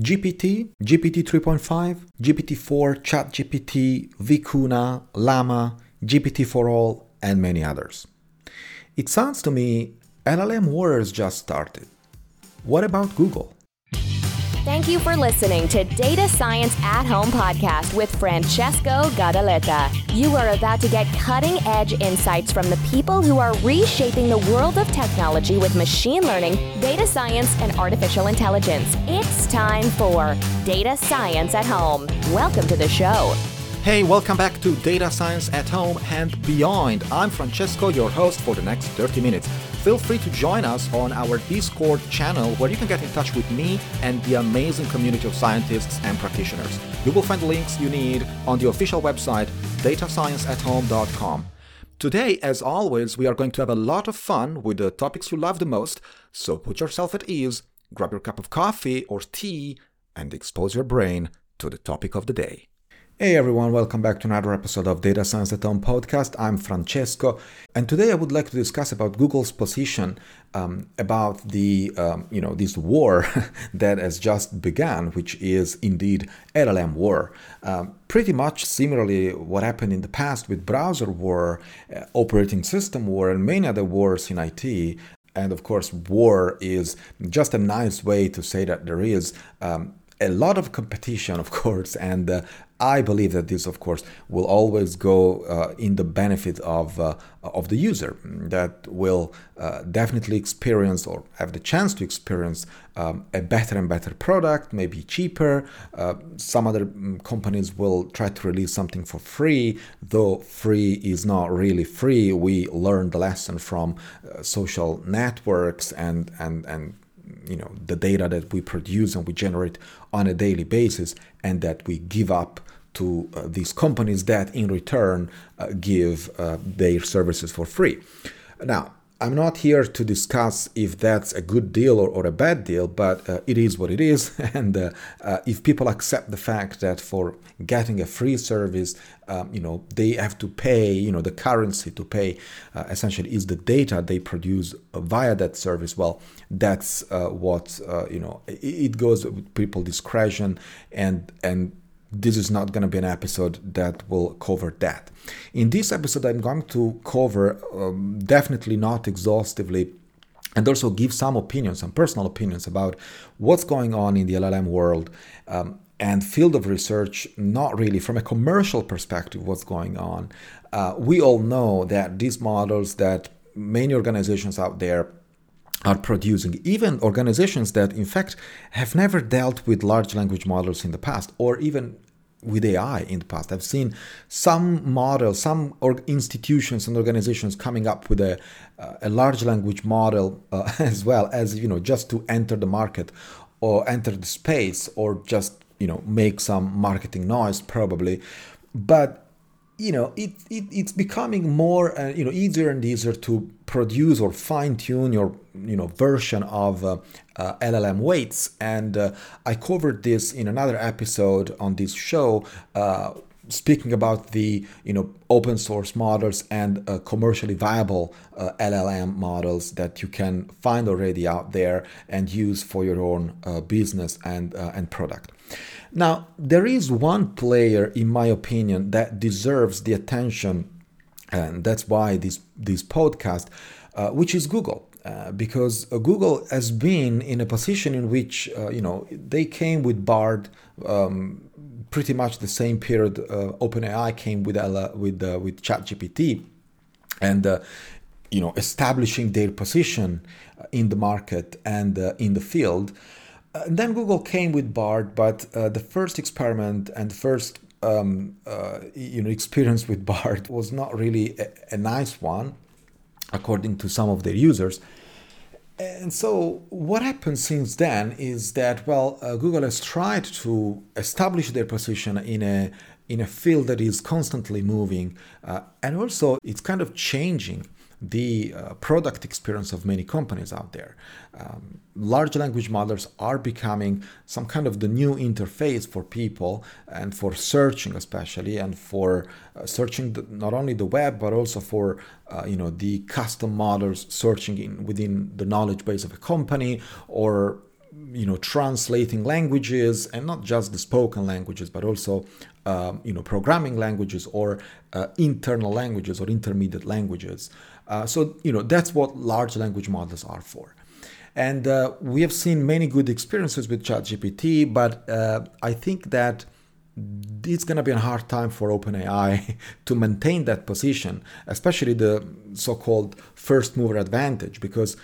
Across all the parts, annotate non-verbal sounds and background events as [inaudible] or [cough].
GPT, GPT 3.5, GPT-4, ChatGPT, Vicuna, Llama, GPT4All, and many others. It sounds to me LLM wars just started. What about Google? Thank you for listening to Data Science at Home podcast with Francesco Gadaletta. You are about to get cutting edge insights from the people who are reshaping the world of technology with machine learning, data science, and artificial intelligence. It's time for Data Science at Home. Welcome to the show. Hey, welcome back to Data Science at Home and Beyond. I'm Francesco, your host for the next 30 minutes. Feel free to join us on our Discord channel where you can get in touch with me and the amazing community of scientists and practitioners. You will find the links you need on the official website, datascienceathome.com. Today, as always, we are going to have a lot of fun with the topics you love the most, so put yourself at ease, grab your cup of coffee or tea, and expose your brain to the topic of the day. Hey everyone, welcome back to another episode of Data Science at Home podcast. I'm Francesco, and today I would like to discuss about Google's position um, about the um, you know this war [laughs] that has just begun, which is indeed LLM war. Um, pretty much similarly, what happened in the past with browser war, uh, operating system war, and many other wars in IT. And of course, war is just a nice way to say that there is um, a lot of competition, of course, and uh, I believe that this, of course, will always go uh, in the benefit of uh, of the user. That will uh, definitely experience or have the chance to experience um, a better and better product, maybe cheaper. Uh, some other mm, companies will try to release something for free, though free is not really free. We learned the lesson from uh, social networks and and and you know the data that we produce and we generate on a daily basis and that we give up to uh, these companies that in return uh, give uh, their services for free. Now I'm not here to discuss if that's a good deal or, or a bad deal, but uh, it is what it is. [laughs] And uh, uh, if people accept the fact that for getting a free service, um, you know, they have to pay, you know, the currency to pay uh, essentially is the data they produce via that service. Well, that's uh, what uh, you know. It, it goes with people discretion and and this is not going to be an episode that will cover that. In this episode, I'm going to cover, um, definitely not exhaustively, and also give some opinions, some personal opinions about what's going on in the LLM world um, and field of research, not really from a commercial perspective, what's going on. Uh, we all know that these models that many organizations out there are producing, even organizations that in fact have never dealt with large language models in the past, or even with AI in the past. I've seen some models, some or institutions and organizations coming up with a, uh, a large language model uh, [laughs] as well as you know just to enter the market or enter the space or just you know make some marketing noise probably, but you know it, it it's becoming more uh, you know easier and easier to produce or fine tune your you know version of uh, uh, LLM weights and uh, I covered this in another episode on this show uh, speaking about the you know open source models and uh, commercially viable uh, LLM models that you can find already out there and use for your own uh, business and uh, and product. Now, there is one player, in my opinion, that deserves the attention, and that's why this this podcast, uh, which is Google. Uh, because uh, Google has been in a position in which uh, you know they came with Bard um, pretty much the same period uh, OpenAI came with uh, with with ChatGPT, and you know establishing their position in the market and in the field. Uh, then Google came with Bard, but uh, the first experiment and the first um, uh, you know experience with [laughs] Bard was not really a, a, nice one, according to some of their users. And so, what happened since then is that well, uh, Google has tried to establish their position in a in a field that is constantly moving, uh, and also it's kind of changing the uh, product experience of many companies out there. Um, large language models are becoming some kind of the new interface for people and for searching, especially, and for uh, searching the, not only the web but also for uh, you know the custom models searching in within the knowledge base of a company or you know translating languages and not just the spoken languages but also um, you know programming languages or uh, internal languages or intermediate languages uh, so you know that's what large language models are for. And uh, we have seen many good experiences with ChatGPT, but uh, I think that it's going to be a hard time for OpenAI [laughs] to maintain that position, especially the so-called first mover advantage, because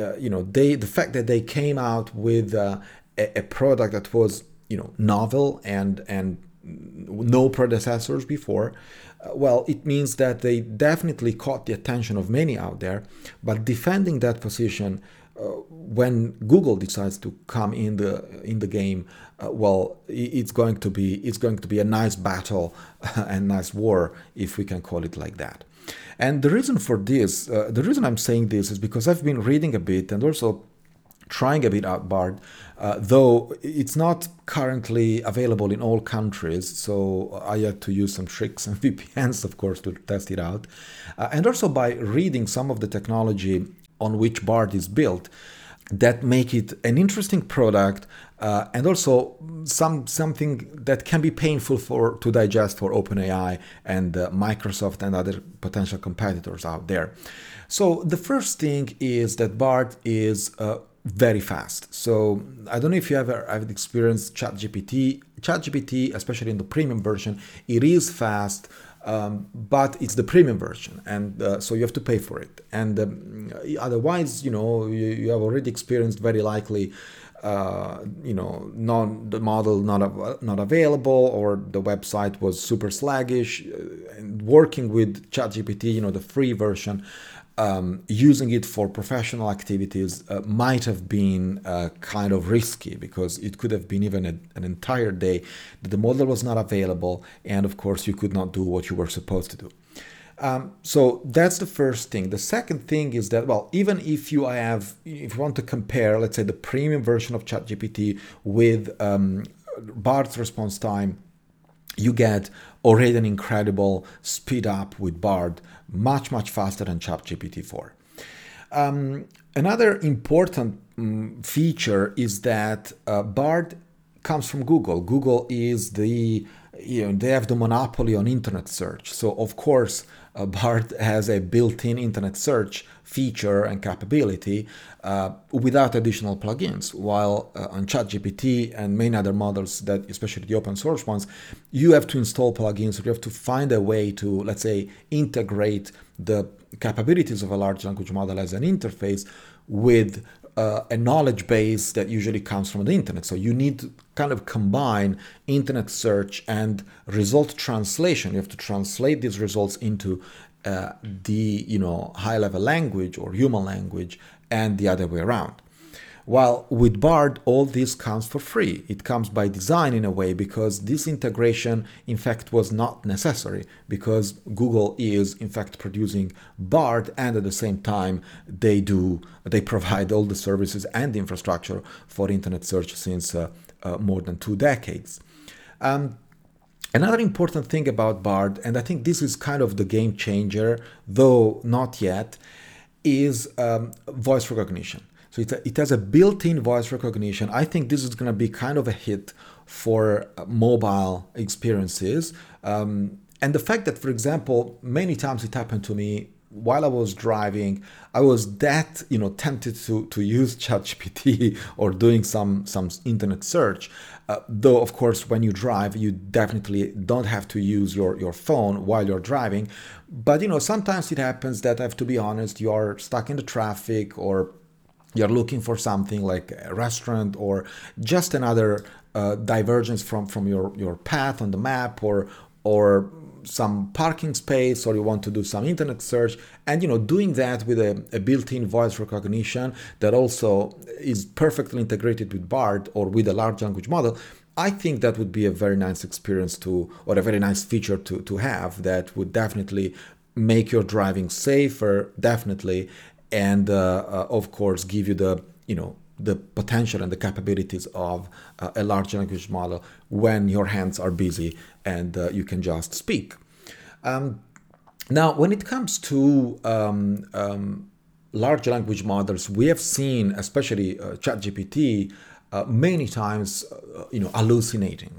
uh, you know they the fact that they came out with uh, a, a, product that was you know novel and and no predecessors before uh, well it means that they definitely caught the attention of many out there but defending that position uh, when Google decides to come in the in the game, uh, well, it's going to be it's going to be a nice battle [laughs] and nice war, if we can call it like that. And the reason for this, uh, the reason I'm saying this is because I've been reading a bit and also trying a bit out Bard, uh, though it's not currently available in all countries. So I had to use some tricks and [laughs] VPNs, of course, to test it out. Uh, and also by reading some of the technology on which Bard is built that make it an interesting product uh, and also some something that can be painful for to digest for OpenAI and uh, Microsoft and other potential competitors out there. So the first thing is that Bard is uh, very fast. So I don't know if you ever have experienced ChatGPT. ChatGPT, especially in the premium version, it is fast um, but it's the premium version, and uh, so you have to pay for it. And um, otherwise, you know, you, you, have already experienced very likely, uh, you know, non the model not not available, or the website was super sluggish. And working with ChatGPT, you know, the free version um, using it for professional activities uh, might have been uh, kind of risky because it could have been even a, an entire day that the model was not available, and of course, you could not do what you were supposed to do. Um, so that's the first thing. The second thing is that, well, even if you have, if you want to compare, let's say, the premium version of ChatGPT with um, Bard's response time, you get already an incredible speed up with Bard much, much faster than ChatGPT 4. Um, another important um, feature is that uh, Bard comes from Google. Google is the you know they have the monopoly on internet search. So of course, uh, Bard has a built-in internet search feature and capability uh, without additional plugins. While uh, on ChatGPT and many other models, that especially the open source ones, you have to install plugins. You have to find a way to, let's say, integrate the capabilities of a large language model as an interface with uh, a knowledge base that usually comes from the internet. So you need to kind of combine internet search and result translation. You have to translate these results into uh, the you know high level language or human language and the other way around. While with Bard, all this comes for free. It comes by design in a way because this integration, in fact, was not necessary because Google is, in fact, producing Bard, and at the same time, they do they provide all the services and infrastructure for internet search since uh, uh, more than two decades. Um, Another important thing about Bard, and I think this is kind of the game changer, though not yet, is um, voice recognition. So it, it has a built-in voice recognition. I think this is going to be kind of a hit for uh, mobile experiences. Um, and the fact that, for example, many times it happened to me while I was driving, I was that you know tempted to to use [laughs] ChatGPT or doing some some internet search. Uh, though of course, when you drive, you definitely don't have to use your your phone while you're driving. But you know sometimes it happens that I have to be honest, you are stuck in the traffic or you're looking for something like a restaurant or just another uh, divergence from from your your path on the map or or some parking space or you want to do some internet search and you know doing that with a, a, built-in voice recognition that also is perfectly integrated with bard or with a large language model i think that would be a very nice experience to or a very nice feature to, to have that would definitely make your driving safer definitely and uh, uh, of course give you the you know the potential and the capabilities of uh, a large language model when your hands are busy and uh, you can just speak. Um, now, when it comes to um, um, large language models, we have seen, especially uh, ChatGPT, uh, many times, you know, hallucinating.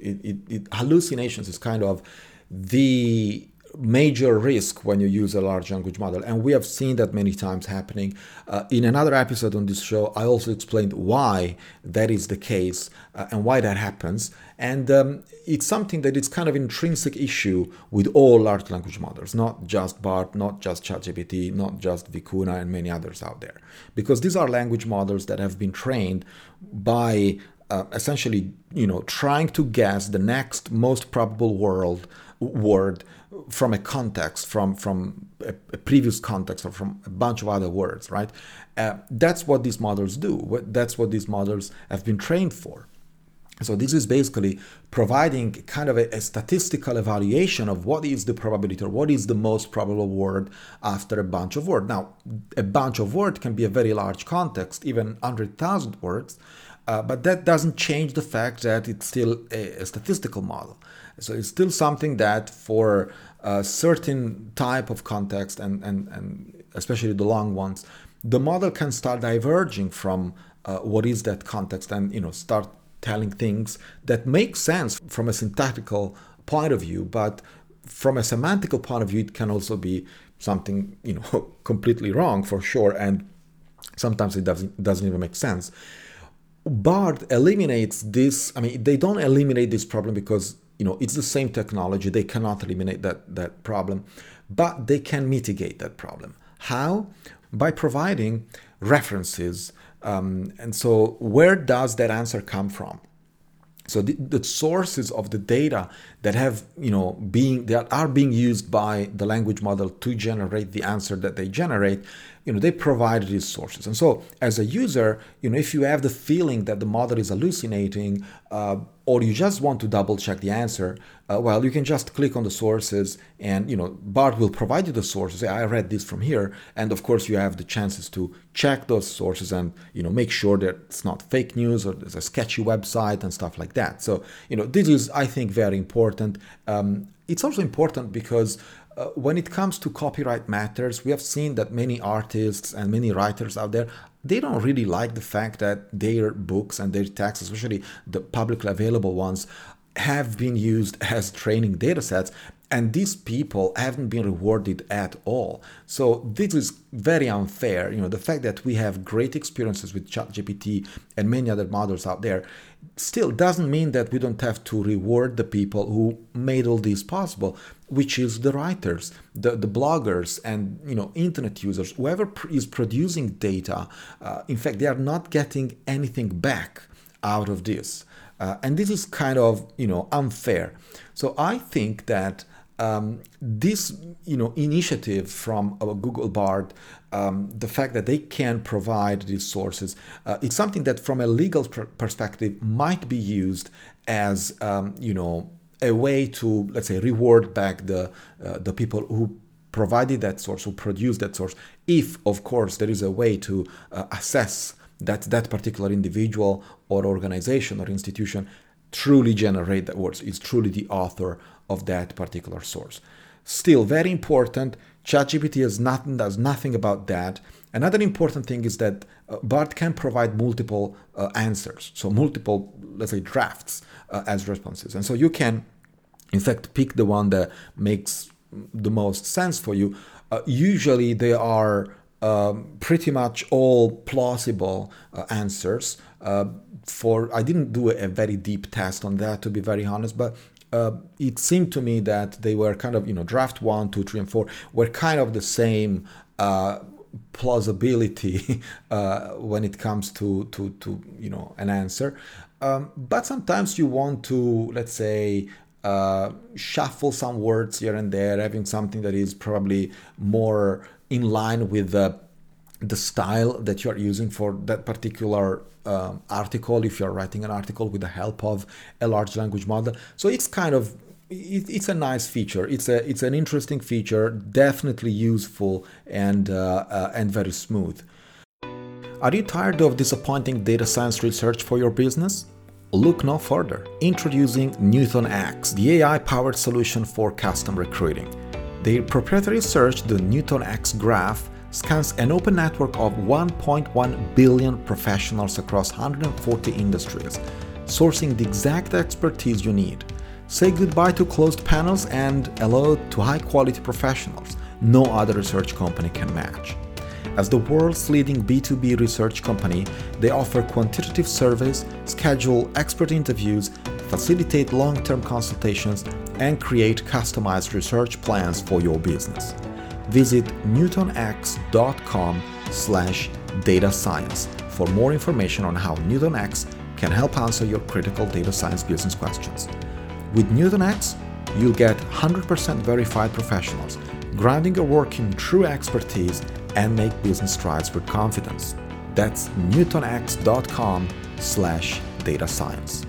It, it, it, hallucinations is kind of the major risk when you use a large language model. And we have seen that many times happening. Uh, in another episode on this show, I also explained why that is the case uh, and why that happens. And um, it's something that is kind of intrinsic issue with all large language models, not just Bard, not just ChatGPT, not just Vicuna and many others out there. Because these are language models that have been trained by uh, essentially, you know, trying to guess the next most probable world word from a context, from from a, a, previous context, or from a bunch of other words, right? Uh, that's what these models do. That's what these models have been trained for. So this is basically providing kind of a, a, statistical evaluation of what is the probability or what is the most probable word after a bunch of words. Now, a bunch of words can be a very large context, even 100,000 words, uh, but that doesn't change the fact that it's still a, a statistical model. So it's still something that for a certain type of context and, and, and especially the long ones, the model can start diverging from uh, what is that context and you know start telling things that make sense from a syntactical point of view, but from a semantical point of view, it can also be something you know [laughs] completely wrong for sure, and sometimes it doesn't doesn't even make sense. Bard eliminates this. I mean, they don't eliminate this problem because you know it's the same technology. They cannot eliminate that that problem but they can mitigate that problem. How? By providing references um, and so where does that answer come from? So the, the, sources of the data that have you know being that are being used by the language model to generate the answer that they generate you know they provide these sources and so as a user you know if you have the feeling that the model is hallucinating uh, or you just want to double check the answer uh, well you can just click on the sources and you know Bard will provide you the sources. I read this from here. And of course you have the chances to check those sources and you know make sure that it's not fake news or there's a sketchy website and stuff like that. So you know this is i think very important. Um, it's also important because uh, when it comes to copyright matters, we have seen that many artists and many writers out there they don't really like the fact that their books and their texts, especially the publicly available ones, have been used [laughs] as training data sets and these people haven't been rewarded at all. So this is very unfair. You know the fact that we have great experiences with ChatGPT and many other models out there still doesn't mean that we don't have to reward the people who made all this possible which is the writers the, the bloggers and you know internet users. Whoever is producing data uh, in fact they are not getting anything back out of this. Uh, and this is kind of you know unfair. So i think that um, this you know initiative from uh, Google Bard, um, the fact that they can provide these sources, uh, it's something that from a legal pr- perspective might be used as um, you know a way to let's say reward back the uh, the people who provided that source, who produced that source, if of course there is a way to uh, assess that that particular individual or organization or institution truly generate that words is truly the author of that particular source. Still, very important. ChatGPT has nothing does nothing about that. Another important thing is that uh, Bard can provide multiple uh, answers, so multiple, let's say, drafts uh, as responses, and so you can, in fact, pick the one that makes the most sense for you. Uh, usually, they are um, pretty much all plausible uh, answers. Uh, for I didn't do a very deep test on that to be very honest, but uh, it seemed to me that they were kind of you know draft one, two, three, and four were kind of the same uh, plausibility [laughs] uh, when it comes to to to you know an answer. Um, but sometimes you want to let's say uh, shuffle some words here and there, having something that is probably more in line with the the style that you are using for that particular um, article if you're writing an article with the help of a large language model so it's kind of it, it's a nice feature it's a it's an interesting feature definitely useful and uh, uh, and very smooth are you tired of disappointing data science research for your business Look no further. Introducing NewtonX, the AI powered solution for custom recruiting. Their proprietary search, the NewtonX Graph, scans an open network of 1.1 billion professionals across 140 industries, sourcing the exact expertise you need. Say goodbye to closed panels and hello to high quality professionals no other research company can match. As the world's leading B2B research company, they offer quantitative surveys, schedule expert interviews, facilitate long-term consultations, and create customized research plans for your business. Visit newtonx.com slash data science for more information on how NewtonX can help answer your critical data science business questions. With NewtonX, you'll get 100% verified professionals, grounding your work in true expertise and make business strides with confidence. That's newtonx.com slash data science.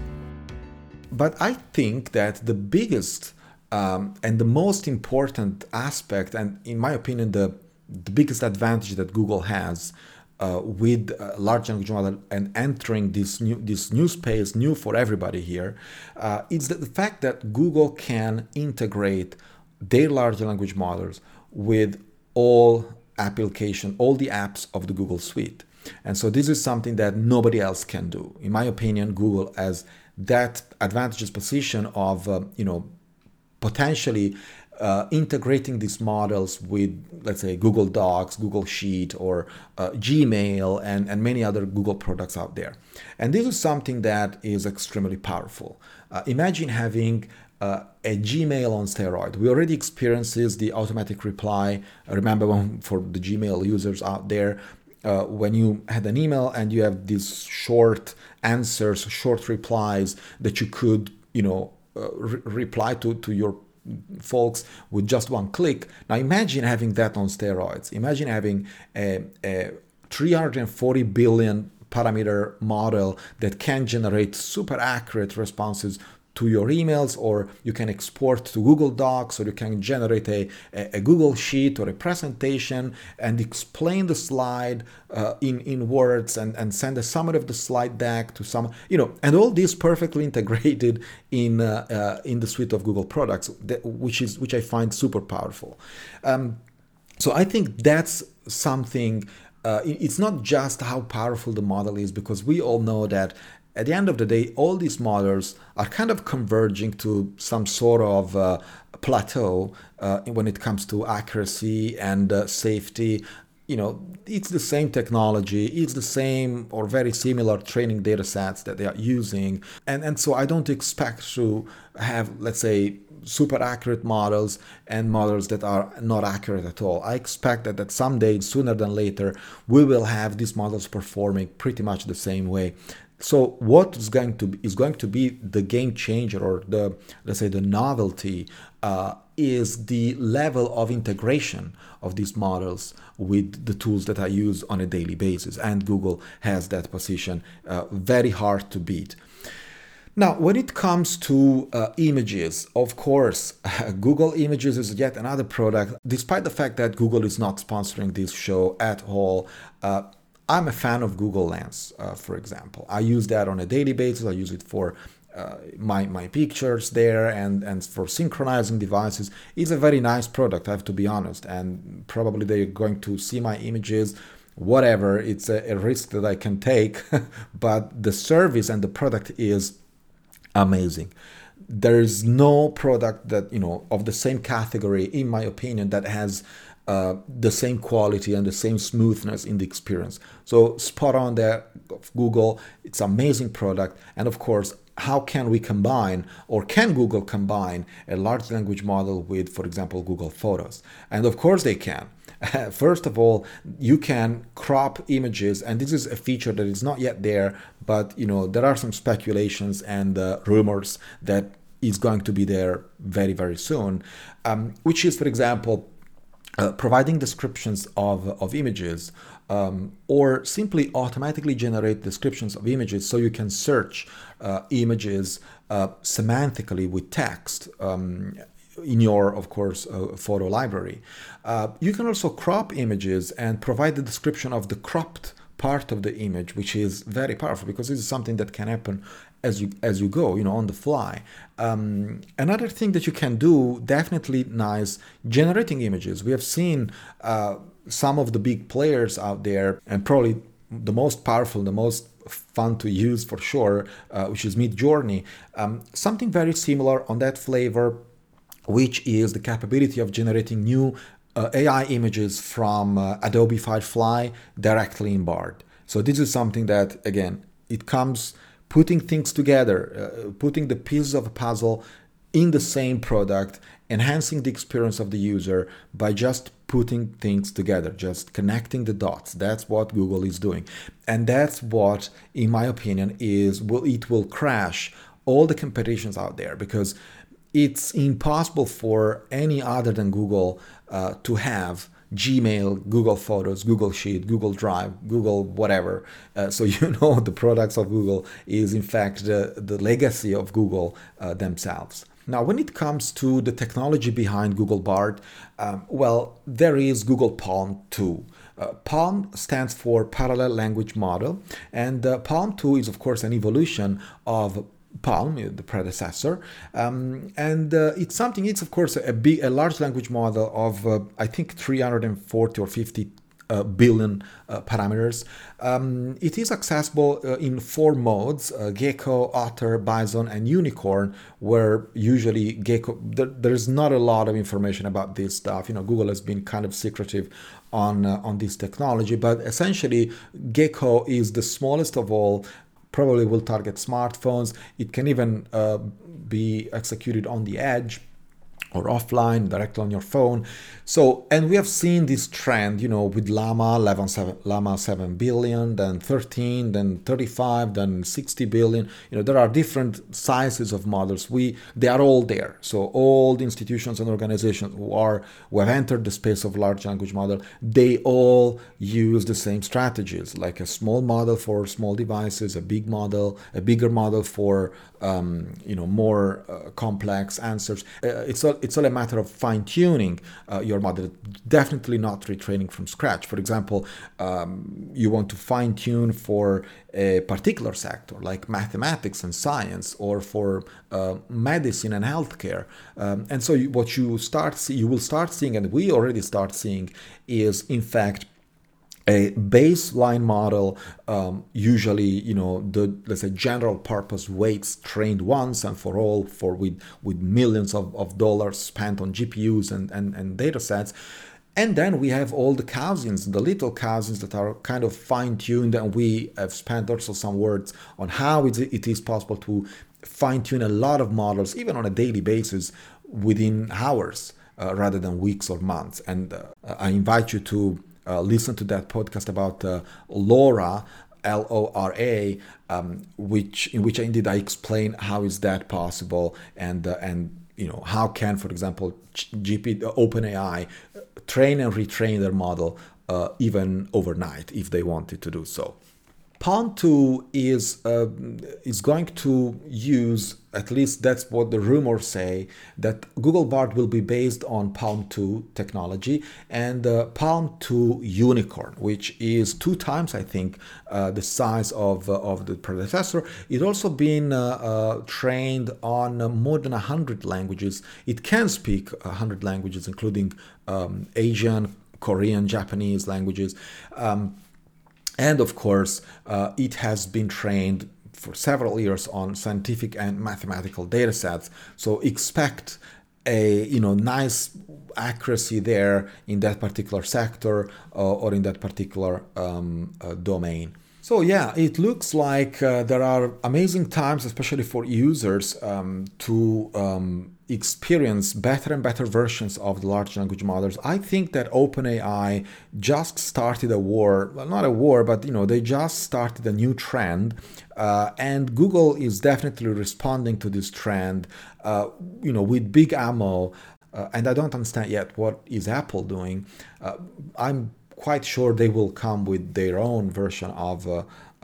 But I think that the biggest um, and the most important aspect, and in my opinion, the, the biggest advantage that Google has uh, with uh, large language model and entering this new this new space, new for everybody here, uh, the fact that Google can integrate their large language models with all application, all the apps of the Google Suite. And so this is something that nobody else can do. In my opinion, Google has that advantageous position of uh, you know potentially uh, integrating these models with, let's say, Google Docs, Google Sheet, or uh, Gmail, and, and many other Google products out there. And this is something that is extremely powerful. Uh, imagine having uh, a Gmail on steroid. We already experienced this, the automatic reply. Remember when, for the Gmail users out there, uh, when you had an email and you have these short answers, short replies that you could, you know, uh, re- reply to to your folks with just one click. Now imagine having that on steroids. Imagine having a, a 340 billion parameter model that can generate super accurate responses to your emails or you can export to Google Docs or you can generate a, a Google Sheet or a presentation and explain the slide uh, in, in words and, and send a summary of the slide deck to some, you know, and all this perfectly [laughs] integrated in, uh, uh, in the suite of Google products, that, which, is, which I find super powerful. Um, so I think that's something uh, it's not just how powerful the model is because we all know that at the end of the day, all these models are kind of converging to some sort of uh, plateau uh, when it comes to accuracy and uh, safety. You know, it's the same technology, it's the same or very similar training data sets that they are using. And, and so I don't expect to have, let's say, super accurate models and models that are not accurate at all. I expect that, that someday, sooner than later, we will have these models performing pretty much the same way. So what is going to be, is going to be the game changer or the let's say the novelty uh, is the level of integration of these models with the tools that I use on a daily basis, and Google has that position uh, very hard to beat. Now, when it comes to uh, images, of course, [laughs] Google Images is yet another product. Despite the fact that Google is not sponsoring this show at all, uh, I'm a fan of Google Lens, uh, for example. I use that on a daily basis. I use it for uh, my my pictures there and and for synchronizing devices. It's a very nice product. I have to be honest, and probably they're going to see my images. Whatever, it's a, a risk that I can take, [laughs] but the service and the product is amazing there is no product that you know of the same category in my opinion that has uh, the same quality and the same smoothness in the experience. So spot on there, Google. It's amazing product, and of course, how can we combine or can Google combine a large language model with, for example, Google Photos? And of course, they can. [laughs] First of all, you can crop images, and this is a feature that is not yet there, but you know there are some speculations and uh, rumors that is going to be there very very soon, um, which is, for example uh, providing descriptions of, of images um, or simply automatically generate descriptions of images so you can search uh, images uh, semantically with text um, in your, of course, uh, photo library. Uh, you can also crop images and provide the description of the cropped part of the image, which is very powerful because this is something that can happen as you as you go, you know, on the fly. Um, another thing that you can do, definitely nice, generating images. We have seen uh, some of the big players out there, and probably the most powerful, the most fun to use for sure, uh, which is Midjourney. Um, something very similar on that flavor, which is the capability of generating new uh, AI images from uh, Adobe Firefly directly in Bard. So this is something that again it comes putting things together, uh, putting the pieces of a puzzle in the same product, enhancing the experience of the user by just putting things together, just connecting the dots. That's what Google is doing. And that's what, in my opinion, is will it will crash all the competitions out there because it's impossible for any other than Google uh, to have Gmail, Google Photos, Google Sheet, Google Drive, Google whatever. Uh, so [laughs] you know the products of Google is in fact the, the legacy of Google uh, themselves. Now, when it comes to the technology behind Google Bard, um, well, there is Google PaLM 2. Uh, PaLM stands for Parallel Language Model, and uh, PaLM 2 is, of course, an evolution of PaLM, the predecessor, um, and uh, it's something. It's of course a big, a large language model of uh, I think 340 or 50 uh, billion uh, parameters. Um, it is accessible uh, in four modes uh, Gecko, Otter, Bison, and Unicorn, where usually Gecko, there, there's not a lot of information about this stuff. You know, Google has been kind of secretive on, uh, on this technology, but essentially, Gecko is the smallest of all probably will target smartphones. It can even uh, be executed on the edge or offline, directly on your phone. So, and we have seen this trend, you know, with Llama 11, 7, Llama 7 billion, then 13, then 35, then 60 billion. You know, there are different sizes of models. We they are all there. So all the institutions and organizations who are who have entered the space of large language model, they all use the same strategies, like a small model for small devices, a big model, a bigger model for um, you know more uh, complex answers. Uh, it's all it's all a matter of fine tuning uh, your model. Definitely not retraining from scratch. For example, um, you want to fine tune for a particular sector like mathematics and science, or for uh, medicine and healthcare. Um, and so you, what you start see, you will start seeing, and we already start seeing, is in fact a baseline model um, usually you know the let's say general purpose weights trained once and for all for with with millions of, of dollars spent on gpus and, and and data sets. And then we have all the cousins the little cousins that are kind of fine-tuned and we have spent also some words on how it is possible to fine-tune a lot of models even on a daily basis within hours uh, rather than weeks or months. And uh, i invite you to uh, listen to that podcast about uh, LoRA, L O R A, um, which in which indeed I explain how is that possible and uh, and you know how can, for example, GP uh, OpenAI train and retrain their model uh, even overnight if they wanted to do so. PaLM 2 is uh, is going to use at least that's what the rumors say that Google Bard will be based on PaLM 2 technology and uh, PaLM 2 Unicorn, which is two times I think uh, the size of uh, of the predecessor. It also been uh, uh, trained on more than hundred languages. It can speak hundred languages, including um, Asian, Korean, Japanese languages. Um, and of course, uh, it has been trained for several years on scientific and mathematical data sets. So expect a you know nice accuracy there in that particular sector uh, or in that particular um, uh, domain. So yeah, it looks like uh, there are amazing times, especially for users, um, to um, experience better and better versions of the large language models. I think that OpenAI just started a war, well, not a war, but you know they just started a new trend, uh, and Google is definitely responding to this trend. Uh, you know, with big ammo. Uh, and I don't understand yet what is Apple doing. Uh, I'm quite sure they will come with their own version of,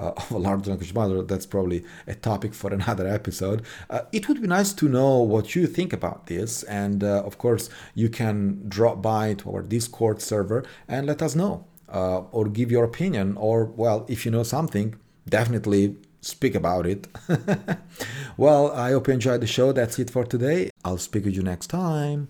uh, [laughs] of a large language model. That's probably a topic for [laughs] another episode. Uh, it would be nice to know what you think about this. And uh, of course, you can drop by to our Discord server and let us know uh, or give your opinion. Or, well, if you know something, definitely speak about it. [laughs] well, I hope you enjoyed the show. That's it for today. I'll speak with you next time.